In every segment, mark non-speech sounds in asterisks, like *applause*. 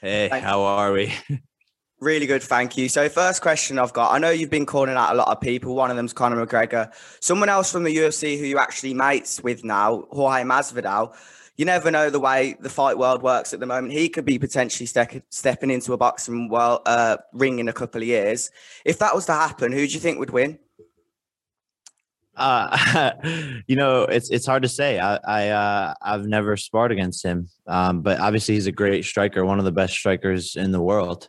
Hey, Thank how are we? *laughs* Really good, thank you. So, first question I've got I know you've been calling out a lot of people. One of them's Conor McGregor. Someone else from the UFC who you actually mates with now, Jorge Masvidal. You never know the way the fight world works at the moment. He could be potentially ste- stepping into a boxing world, uh, ring in a couple of years. If that was to happen, who do you think would win? Uh, *laughs* you know, it's it's hard to say. I, I uh, I've never sparred against him, um, but obviously he's a great striker, one of the best strikers in the world.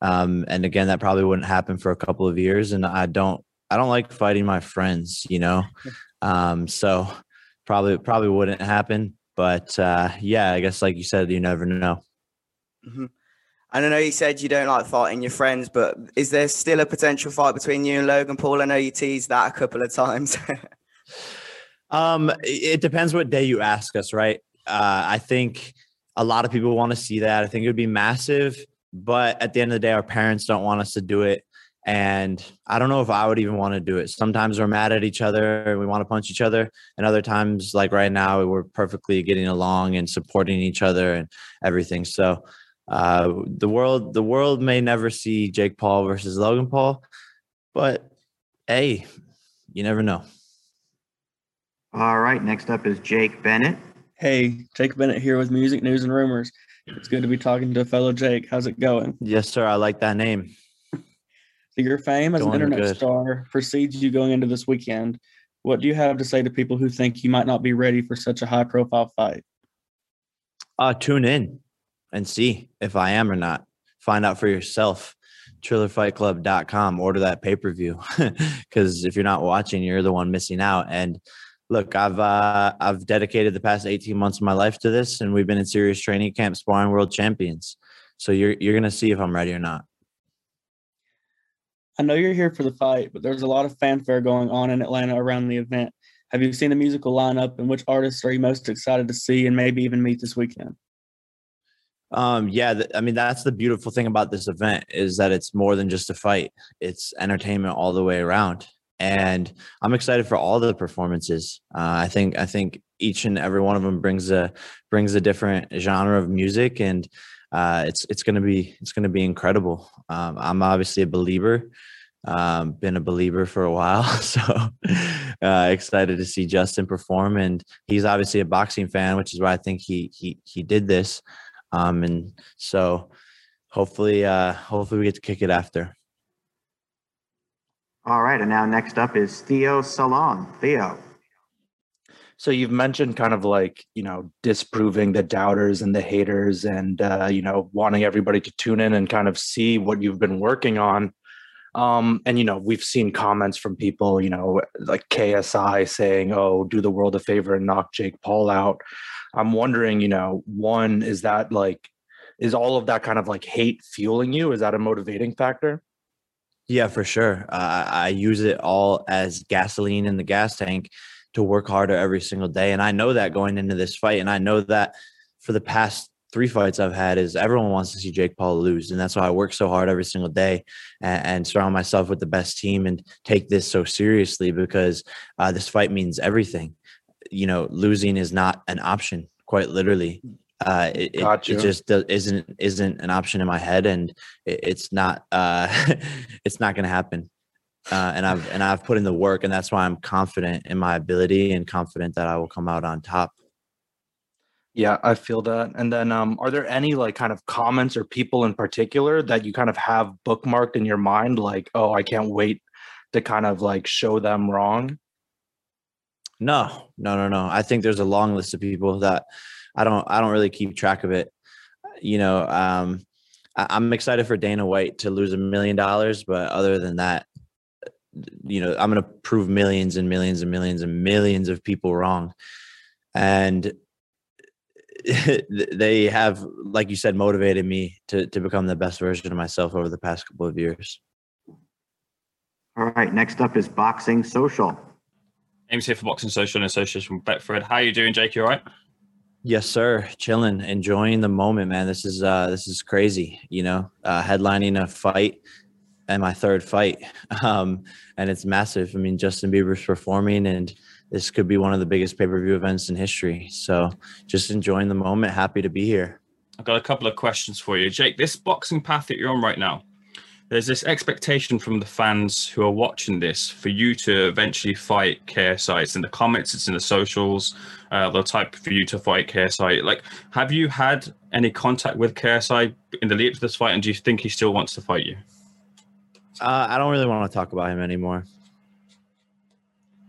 Um, and again, that probably wouldn't happen for a couple of years. And I don't I don't like fighting my friends, you know. Um, so probably probably wouldn't happen. But uh, yeah, I guess like you said, you never know. Mm-hmm. And I know you said you don't like fighting your friends, but is there still a potential fight between you and Logan Paul? I know you teased that a couple of times. *laughs* um, it depends what day you ask us, right? Uh, I think a lot of people want to see that. I think it would be massive, but at the end of the day, our parents don't want us to do it. And I don't know if I would even want to do it. Sometimes we're mad at each other and we want to punch each other. And other times, like right now, we're perfectly getting along and supporting each other and everything. So uh, the world the world may never see Jake Paul versus Logan Paul, but hey, you never know. All right, next up is Jake Bennett. Hey, Jake Bennett here with Music News and Rumors. It's good to be talking to a fellow Jake. How's it going? Yes, sir. I like that name. so your fame as going an internet good. star precedes you going into this weekend. What do you have to say to people who think you might not be ready for such a high profile fight? Uh, tune in and see if I am or not. Find out for yourself. TrillerFightClub.com. Order that pay per view because *laughs* if you're not watching, you're the one missing out. And look, I've uh, I've dedicated the past 18 months of my life to this, and we've been in serious training camp, sparring world champions. So you're you're gonna see if I'm ready or not. I know you're here for the fight, but there's a lot of fanfare going on in Atlanta around the event. Have you seen the musical lineup, and which artists are you most excited to see and maybe even meet this weekend? Um, yeah, th- I mean that's the beautiful thing about this event is that it's more than just a fight; it's entertainment all the way around. And I'm excited for all the performances. Uh, I think I think each and every one of them brings a brings a different genre of music, and uh, it's it's gonna be it's gonna be incredible. Um, I'm obviously a believer. Um, been a believer for a while, *laughs* so uh, excited to see Justin perform. And he's obviously a boxing fan, which is why I think he he he did this. Um, and so hopefully, uh, hopefully we get to kick it after. All right. And now next up is Theo Salon. Theo. So you've mentioned kind of like, you know, disproving the doubters and the haters and, uh, you know, wanting everybody to tune in and kind of see what you've been working on. Um, and, you know, we've seen comments from people, you know, like KSI saying, oh, do the world a favor and knock Jake Paul out. I'm wondering, you know, one, is that like, is all of that kind of like hate fueling you? Is that a motivating factor? Yeah, for sure. Uh, I use it all as gasoline in the gas tank to work harder every single day. And I know that going into this fight. And I know that for the past three fights I've had is everyone wants to see Jake Paul lose. And that's why I work so hard every single day and, and surround myself with the best team and take this so seriously because uh, this fight means everything you know, losing is not an option, quite literally. Uh, it, it, it, just isn't isn't an option in my head, and it, it's not uh, *laughs* it's not going to happen. Uh, and I've and I've put in the work, and that's why I'm confident in my ability and confident that I will come out on top. Yeah, I feel that. And then, um, are there any like kind of comments or people in particular that you kind of have bookmarked in your mind, like, oh, I can't wait to kind of like show them wrong? No, no, no, no. I think there's a long list of people that I don't I don't really keep track of it. You know, um, I, am excited for Dana White to lose a million dollars, but other than that, you know, I'm to prove millions and millions and millions and millions of people wrong. And *laughs* they have, like you said, motivated me to to become the best version of myself over the past couple of years. All right. Next up is Boxing Social. James here for Boxing Social and Association with Betfred. How are you doing, Jake? You all right? Yes, sir. Chilling, enjoying the moment, man. This is uh this is crazy, you know. Uh headlining a fight and my third fight. *laughs* Um and it's massive. I mean, Justin Bieber's performing and this could be one of the biggest pay-per-view events in history. So, just enjoying the moment, happy to be here. I've got a couple of questions for you. Jake, this boxing path that you're on right now, there's this expectation from the fans who are watching this for you to eventually fight KSI. It's in the comments, it's in the socials. Uh, they'll type for you to fight KSI. Like, have you had any contact with KSI in the lead up to this fight, and do you think he still wants to fight you? Uh, I don't really want to talk about him anymore.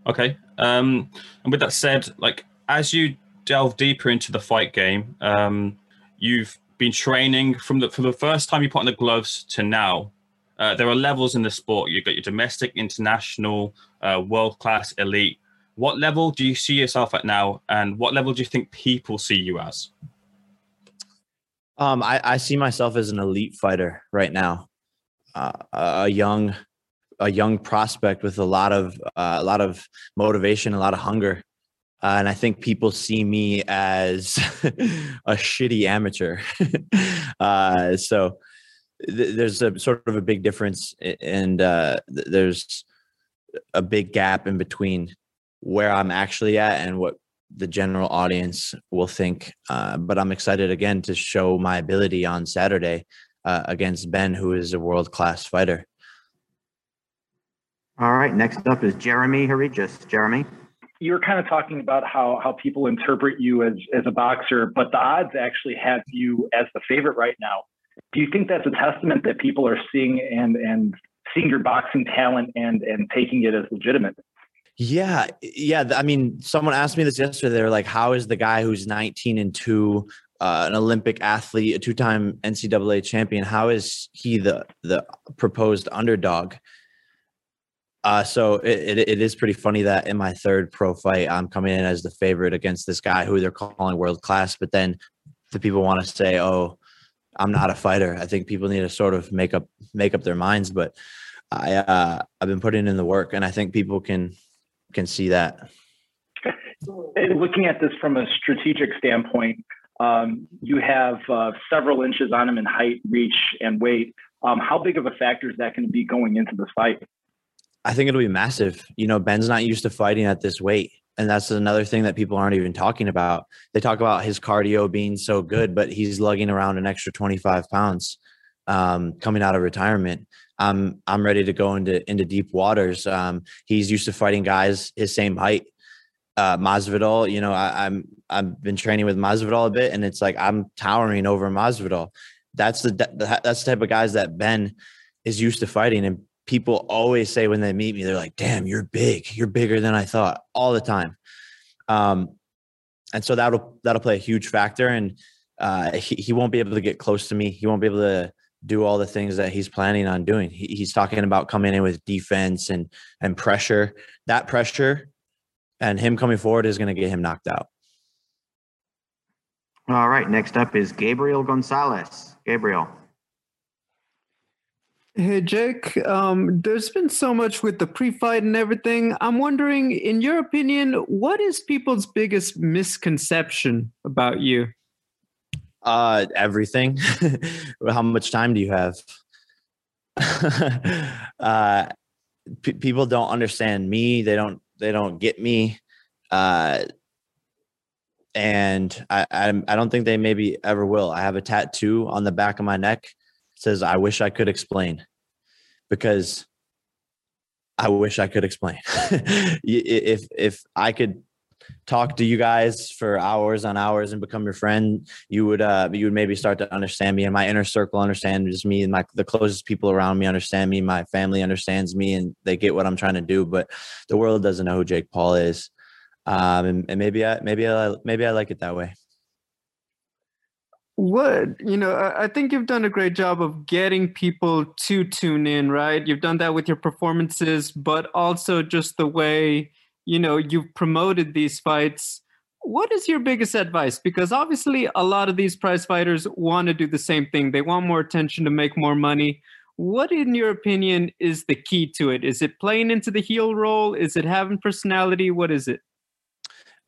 Okay. Um, and with that said, like as you delve deeper into the fight game, um, you've been training from the from the first time you put on the gloves to now. Uh, there are levels in the sport. You've got your domestic, international, uh, world class, elite. What level do you see yourself at now, and what level do you think people see you as? Um, I, I see myself as an elite fighter right now, uh, a young, a young prospect with a lot of uh, a lot of motivation, a lot of hunger, uh, and I think people see me as *laughs* a shitty amateur. *laughs* uh, so th- there's a sort of a big difference, and uh, th- there's a big gap in between where I'm actually at and what the general audience will think. Uh, but I'm excited again to show my ability on Saturday uh, against Ben, who is a world class fighter. All right. Next up is Jeremy Harijus. Jeremy you were kind of talking about how how people interpret you as as a boxer, but the odds actually have you as the favorite right now. Do you think that's a testament that people are seeing and and seeing your boxing talent and and taking it as legitimate? Yeah, yeah. I mean, someone asked me this yesterday. They're like, "How is the guy who's 19 and two, uh, an Olympic athlete, a two-time NCAA champion? How is he the the proposed underdog?" Uh, so it, it, it is pretty funny that in my third pro fight, I'm coming in as the favorite against this guy who they're calling world class. But then the people want to say, "Oh, I'm not a fighter." I think people need to sort of make up make up their minds. But I uh, I've been putting in the work, and I think people can can see that. Looking at this from a strategic standpoint, um, you have uh, several inches on him in height, reach, and weight. Um, how big of a factor is that going to be going into this fight? I think it'll be massive. You know, Ben's not used to fighting at this weight. And that's another thing that people aren't even talking about. They talk about his cardio being so good, but he's lugging around an extra 25 pounds um, coming out of retirement. I'm I'm ready to go into into deep waters. Um, he's used to fighting guys his same height. Uh, Masvidal, you know, I, I'm I've been training with Masvidal a bit, and it's like I'm towering over Masvidal. That's the that's the type of guys that Ben is used to fighting, and people always say when they meet me, they're like, damn, you're big. You're bigger than I thought all the time. Um, and so that'll, that'll play a huge factor. And uh, he, he won't be able to get close to me. He won't be able to do all the things that he's planning on doing. He, he's talking about coming in with defense and, and pressure. That pressure and him coming forward is going to get him knocked out. All right. Next up is Gabriel Gonzalez. Gabriel. Hey, Jake. Um, there's been so much with the pre-fight and everything. I'm wondering, in your opinion, what is people's biggest misconception about you? Uh, everything. *laughs* How much time do you have? *laughs* uh, p- people don't understand me. They don't. They don't get me. Uh, and I, I, I don't think they maybe ever will. I have a tattoo on the back of my neck says i wish i could explain because I wish I could explain. *laughs* if if I could talk to you guys for hours on hours and become your friend, you would uh you would maybe start to understand me and my inner circle understands me and my the closest people around me understand me, my family understands me and they get what I'm trying to do, but the world doesn't know who Jake Paul is. Um and, and maybe I maybe I maybe I like it that way what you know i think you've done a great job of getting people to tune in right? You've done that with your performances but also just the way you know you've promoted these fights. What is your biggest advice? Because obviously a lot of these prize fighters want to do the same thing. They want more attention to make more money. What in your opinion is the key to it? Is it playing into the heel role? Is it having personality? What is it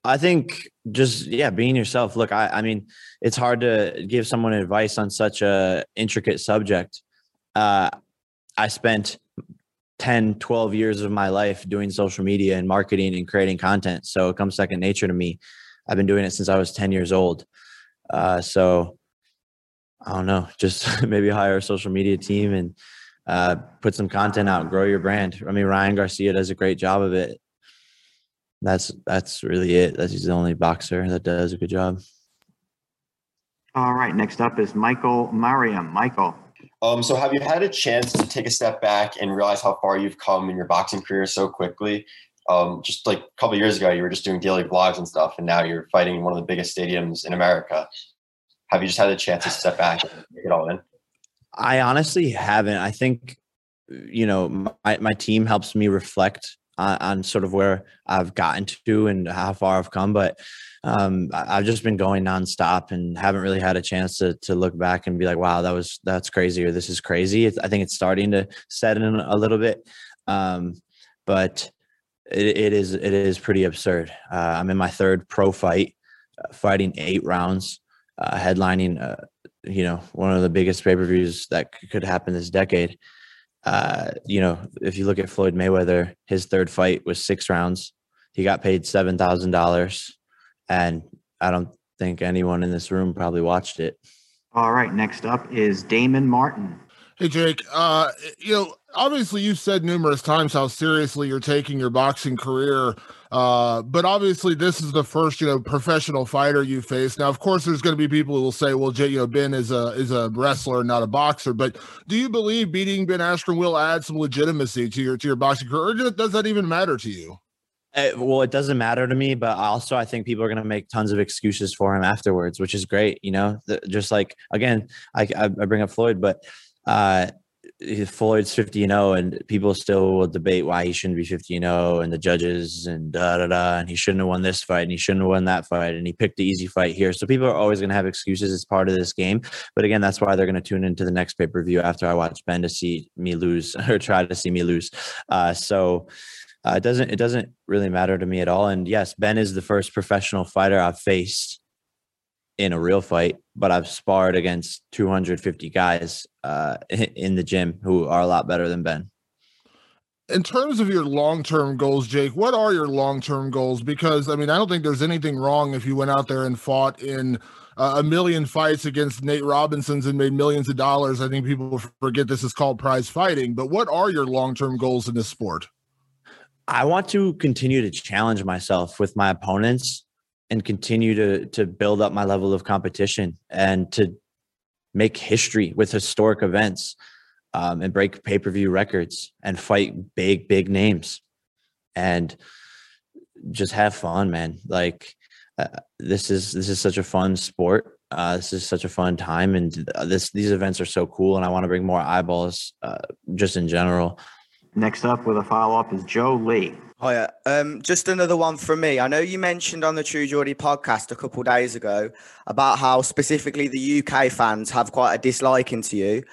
I think just yeah, being yourself. Look, I, I mean, it's hard to give someone advice on such a intricate subject. Uh, I spent 10, 12 years of my life doing social media and marketing and creating content. So it comes second nature to me. I've been doing it since I was 10 years old. Uh, so I don't know, just *laughs* maybe hire a social media team and uh, put some content out, grow your brand. I mean, Ryan Garcia does a great job of it. That's that's really it. That's he's the only boxer that does a good job. All right. Next up is Michael Mariam. Michael. Um, so have you had a chance to take a step back and realize how far you've come in your boxing career so quickly? Um, just like a couple years ago, you were just doing daily vlogs and stuff, and now you're fighting in one of the biggest stadiums in America. Have you just had a chance to step back and take it all in? I honestly haven't. I think, you know, my, my team helps me reflect on, on sort of where I've gotten to and how far I've come, but um, I've just been going nonstop and haven't really had a chance to to look back and be like, wow, that was that's crazy or this is crazy. It's, I think it's starting to set in a little bit, um, but it, it is it is pretty absurd. Uh, I'm in my third pro fight, uh, fighting eight rounds, uh, headlining, uh, you know, one of the biggest pay per views that could happen this decade. Uh, you know, if you look at Floyd Mayweather, his third fight was six rounds. He got paid seven thousand dollars and I don't think anyone in this room probably watched it. All right, next up is Damon Martin. Hey Jake, uh, you know, obviously you've said numerous times how seriously you're taking your boxing career. Uh, but obviously this is the first, you know, professional fighter you face. Now, of course, there's going to be people who will say, well, you know, Ben is a is a wrestler, not a boxer. But do you believe beating Ben Askren will add some legitimacy to your to your boxing career, or does that even matter to you? It, uh, well, it doesn't matter to me, but also I think people are going to make tons of excuses for him afterwards, which is great. You know, the, just like again, I, I bring up Floyd, but uh, Floyd's 50 and 0, and people still will debate why he shouldn't be 50 and 0, and the judges and da da da, and he shouldn't have won this fight, and he shouldn't have won that fight, and he picked the easy fight here. So people are always going to have excuses as part of this game. But again, that's why they're going to tune into the next pay per view after I watch Ben to see me lose *laughs* or try to see me lose. Uh, so uh, it doesn't it doesn't really matter to me at all. And yes, Ben is the first professional fighter I've faced in a real fight, but I've sparred against 250 guys uh, *laughs* in the gym who are a lot better than Ben. In terms of your long term goals, Jake, what are your long term goals? Because I mean, I don't think there's anything wrong if you went out there and fought in uh, a million fights against Nate Robinson's and made millions of dollars. I think people forget this is called prize fighting. But what are your long term goals in this sport? I want to continue to challenge myself with my opponents and continue to to build up my level of competition and to make history with historic events um, and break pay per view records and fight big big names and just have fun, man. Like uh, this is this is such a fun sport. Uh, this is such a fun time, and uh, this these events are so cool. And I want to bring more eyeballs, uh, just in general, Next up with a follow up is Joe Lee. Hiya. Um, just another one from me. I know you mentioned on the True Geordie podcast a couple days ago about how specifically the UK fans have quite a disliking to you.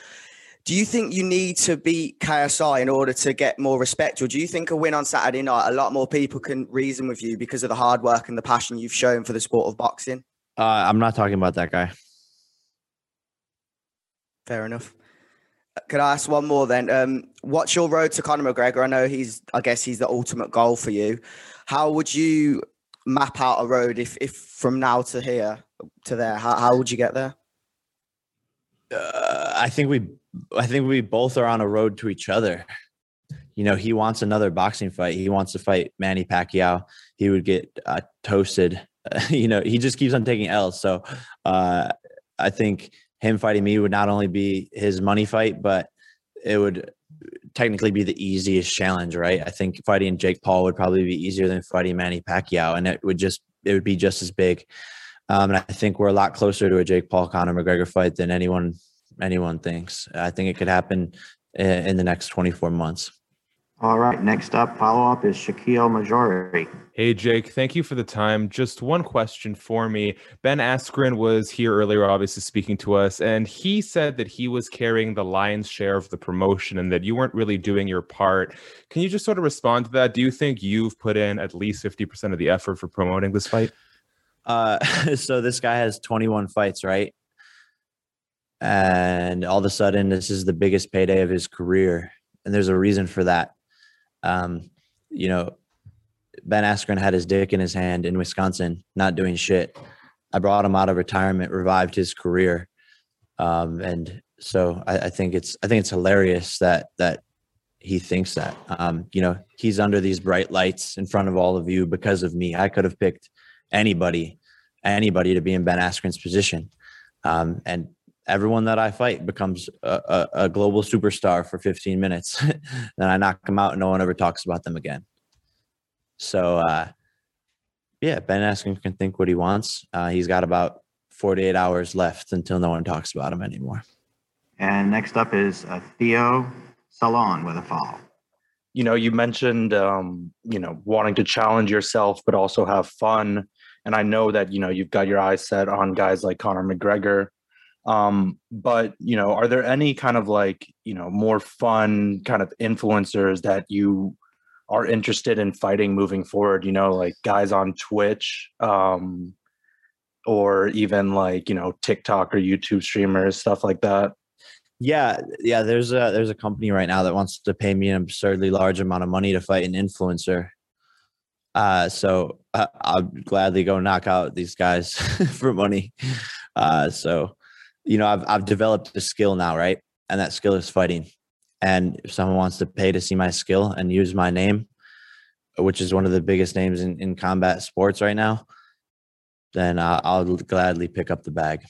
Do you think you need to beat KSI in order to get more respect, or do you think a win on Saturday night, a lot more people can reason with you because of the hard work and the passion you've shown for the sport of boxing? Uh, I'm not talking about that guy. Fair enough. Could I ask one more then? Um, what's your road to Conor McGregor? I know he's, I guess he's the ultimate goal for you. How would you map out a road if, if from now to here to there? How, how would you get there? Uh, I think we, I think we both are on a road to each other. You know, he wants another boxing fight. He wants to fight Manny Pacquiao. He would get uh, toasted. *laughs* you know, he just keeps on taking L's. So uh, I think him fighting me would not only be his money fight, but it would technically be the easiest challenge, right? I think fighting Jake Paul would probably be easier than fighting Manny Pacquiao, and it would just it would be just as big. Um, and I think we're a lot closer to a Jake Paul Conor McGregor fight than anyone anyone thinks. I think it could happen in the next 24 months. All right. Next up, follow up is Shaquille Majori. Hey, Jake. Thank you for the time. Just one question for me. Ben Askren was here earlier, obviously speaking to us, and he said that he was carrying the lion's share of the promotion and that you weren't really doing your part. Can you just sort of respond to that? Do you think you've put in at least 50% of the effort for promoting this fight? Uh, *laughs* so this guy has 21 fights, right? And all of a sudden, this is the biggest payday of his career. And there's a reason for that um, you know, Ben Askren had his dick in his hand in Wisconsin, not doing shit. I brought him out of retirement, revived his career. Um, and so I, I, think it's I think it's hilarious that that he thinks that. Um, you know, he's under these bright lights in front of all of you because of me. I could have picked anybody, anybody to be in Ben Askren's position. Um, and everyone that I fight becomes a, a, a global superstar for 15 minutes. *laughs* then I knock them out and no one ever talks about them again. So, uh, yeah, Ben Askren can think what he wants. Uh, he's got about 48 hours left until no one talks about him anymore. And next up is uh, Theo Salon with a follow. You know, you mentioned, um, you know, wanting to challenge yourself, but also have fun. And I know that, you know, you've got your eyes set on guys like Conor McGregor. Um, but, you know, are there any kind of like, you know, more fun kind of influencers that you are interested in fighting moving forward? You know, like guys on Twitch, um, or even like, you know, TikTok or YouTube streamers, stuff like that? Yeah, yeah. There's a there's a company right now that wants to pay me an absurdly large amount of money to fight an influencer. Uh, so uh, I'll gladly go knock out these guys *laughs* for money. Uh, so, you know, I've I've developed a skill now, right? And that skill is fighting. And if someone wants to pay to see my skill and use my name, which is one of the biggest names in, in combat sports right now, then uh, I'll gladly pick up the bag.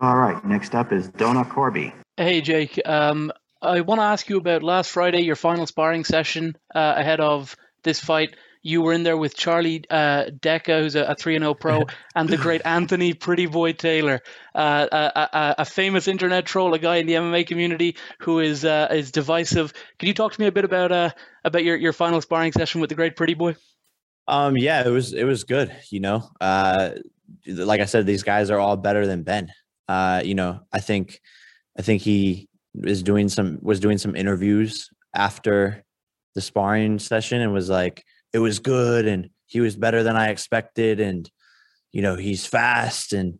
All right. Next up is Donna Corby. Hey, Jake. Um, I want to ask you about last Friday, your final sparring session uh, ahead of this fight. You were in there with Charlie uh, Deca, who's a 3 and 0 pro, *laughs* and the great Anthony Pretty Boy Taylor, uh, a, a, a, famous internet troll, a guy in the MMA community who is uh, is divisive. Can you talk to me a bit about uh, about your, your final sparring session with the great Pretty Boy? Um, yeah, it was it was good. You know, uh, like I said, these guys are all better than Ben. Uh, you know, I think I think he is doing some was doing some interviews after the sparring session and was like, it was good and he was better than I expected and you know he's fast and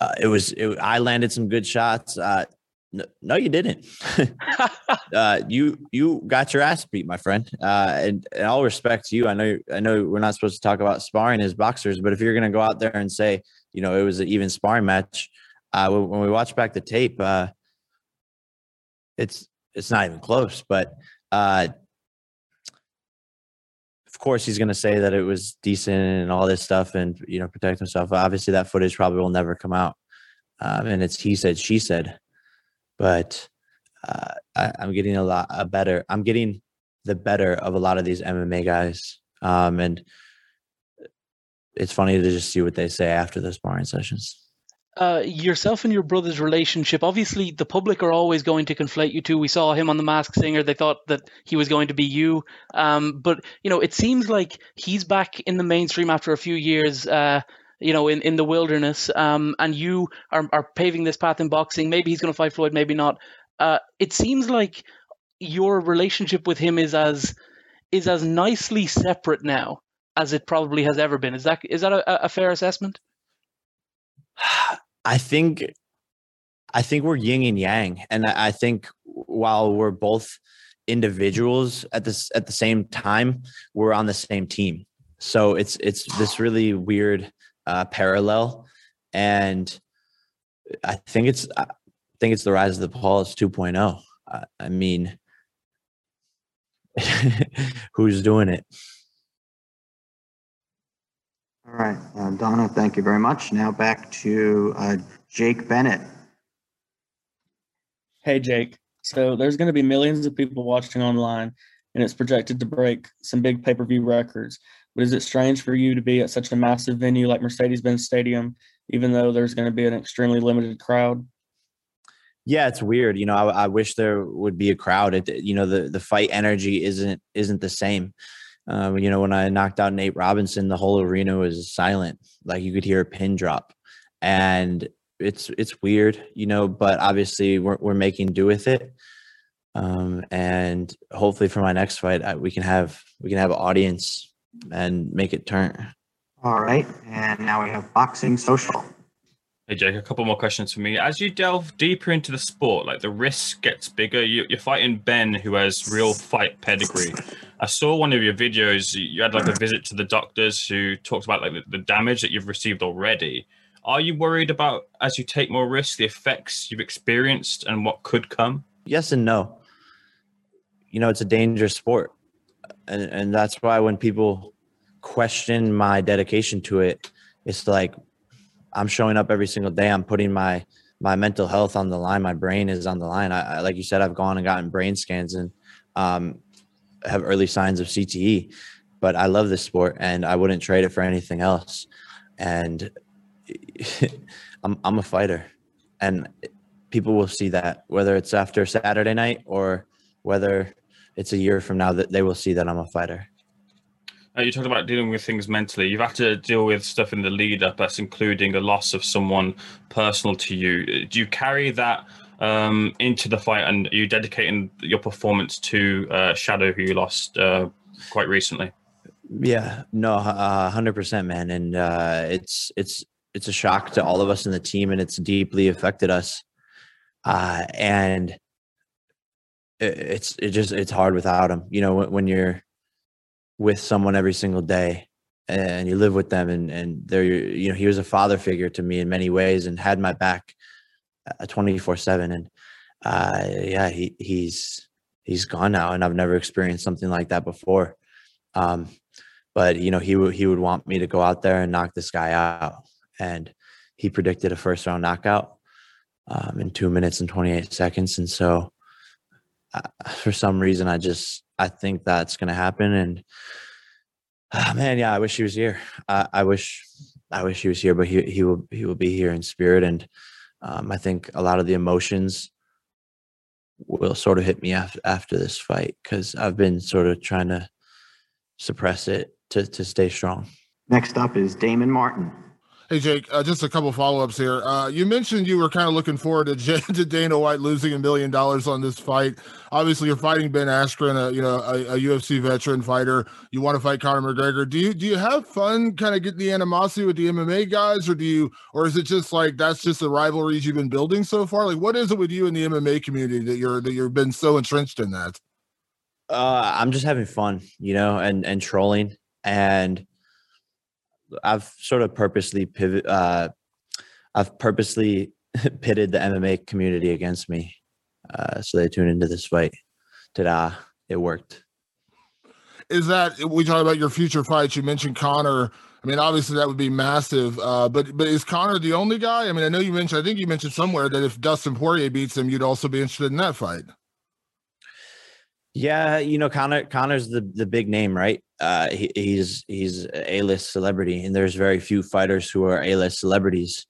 uh, it was it, I landed some good shots. Uh, no, no, you didn't. *laughs* uh, you you got your ass beat, my friend. Uh, and, and all respect to you. I know I know we're not supposed to talk about sparring as boxers, but if you're going to go out there and say, you know, it was an even sparring match, uh, when we watch back the tape, uh, it's it's not even close. But uh, of course, he's going to say that it was decent and all this stuff, and you know, protect himself. Obviously, that footage probably will never come out, um, and it's he said, she said. But uh, I, am getting a lot a better. I'm getting the better of a lot of these MMA guys, um, and it's funny to just see what they say after those sparring sessions uh, yourself and your brother's relationship. Obviously, the public are always going to conflate you two. We saw him on The Masked Singer; they thought that he was going to be you. Um, but you know, it seems like he's back in the mainstream after a few years. Uh, you know, in, in the wilderness, um, and you are, are paving this path in boxing. Maybe he's going to fight Floyd, maybe not. Uh, it seems like your relationship with him is as is as nicely separate now as it probably has ever been. Is that is that a, a fair assessment? *sighs* *sighs* *sighs* I think I think we're yin and yang, and I think while we're both individuals at this at the same time, we're on the same team. So it's it's this really weird uh, parallel, and I think it's I think it's the rise of the Paulus 2.0. I, I mean, *laughs* who's doing it? All right, uh, Donna, thank you very much. Now back to uh, Jake Bennett. Hey, Jake. So there's going to be millions of people watching online, and it's projected to break some big pay per view records. But is it strange for you to be at such a massive venue like Mercedes Benz Stadium, even though there's going to be an extremely limited crowd? Yeah, it's weird. You know, I, I wish there would be a crowd. It, you know, the the fight energy isn't isn't the same. Um, you know, when I knocked out Nate Robinson, the whole arena was silent. Like you could hear a pin drop, and it's it's weird, you know. But obviously, we're we're making do with it. Um, and hopefully, for my next fight, I, we can have we can have an audience and make it turn. All right, and now we have boxing social. Hey Jake, a couple more questions for me. As you delve deeper into the sport, like the risk gets bigger. You, are fighting Ben, who has real fight pedigree. I saw one of your videos. You had like a visit to the doctors who talked about like the, the damage that you've received already. Are you worried about as you take more risks, the effects you've experienced and what could come? Yes and no. You know, it's a dangerous sport. And and that's why when people question my dedication to it, it's like I'm showing up every single day. I'm putting my my mental health on the line. My brain is on the line. I, I like you said, I've gone and gotten brain scans and um, have early signs of CTE. But I love this sport, and I wouldn't trade it for anything else. And *laughs* I'm I'm a fighter, and people will see that whether it's after Saturday night or whether it's a year from now that they will see that I'm a fighter. Uh, you talked about dealing with things mentally. You've had to deal with stuff in the lead up, that's including the loss of someone personal to you. Do you carry that um, into the fight, and are you dedicating your performance to uh, Shadow, who you lost uh, quite recently? Yeah, no, hundred percent, man, and uh, it's it's it's a shock to all of us in the team, and it's deeply affected us. Uh, and it, it's it just it's hard without him. You know, when, when you're with someone every single day and you live with them and and they're you know he was a father figure to me in many ways and had my back uh, 24 7 and uh yeah he he's he's gone now and i've never experienced something like that before. Um but you know he would he would want me to go out there and knock this guy out and he predicted a first round knockout um, in two minutes and 28 seconds and so uh, for some reason i just I think that's going to happen. And oh, man, yeah, I wish he was here. I, I wish, I wish he was here, but he he will he will be here in spirit. And um, I think a lot of the emotions will sort of hit me after after this fight because I've been sort of trying to suppress it to to stay strong. Next up is Damon Martin. Hey Jake, uh, just a couple follow ups here. Uh, you mentioned you were kind of looking forward to, J- *laughs* to Dana White losing a million dollars on this fight. Obviously, you're fighting Ben Askren, a you know a, a, UFC veteran fighter. You want to fight Conor McGregor. Do you do you have fun kind of getting the animosity with the MMA guys, or do you, or is it just like that's just the rivalries you've been building so far? Like, what is it with you in the MMA community that you're that you've been so entrenched in that? Uh, I'm just having fun, you know, and and trolling and I've sort of purposely pivot. Uh, I've purposely *laughs* pitted the MMA community against me, uh, so they tune into this fight. Ta-da! It worked. Is that we talk about your future fights? You mentioned Conor. I mean, obviously that would be massive. Uh, but but is Conor the only guy? I mean, I know you mentioned. I think you mentioned somewhere that if Dustin Poirier beats him, you'd also be interested in that fight. Yeah, you know, Conor. Conor's the the big name, right? Uh, he, he's he's a list celebrity, and there's very few fighters who are a list celebrities.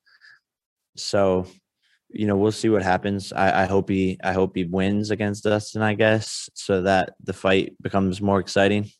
So, you know, we'll see what happens. I, I hope he I hope he wins against Dustin, I guess, so that the fight becomes more exciting.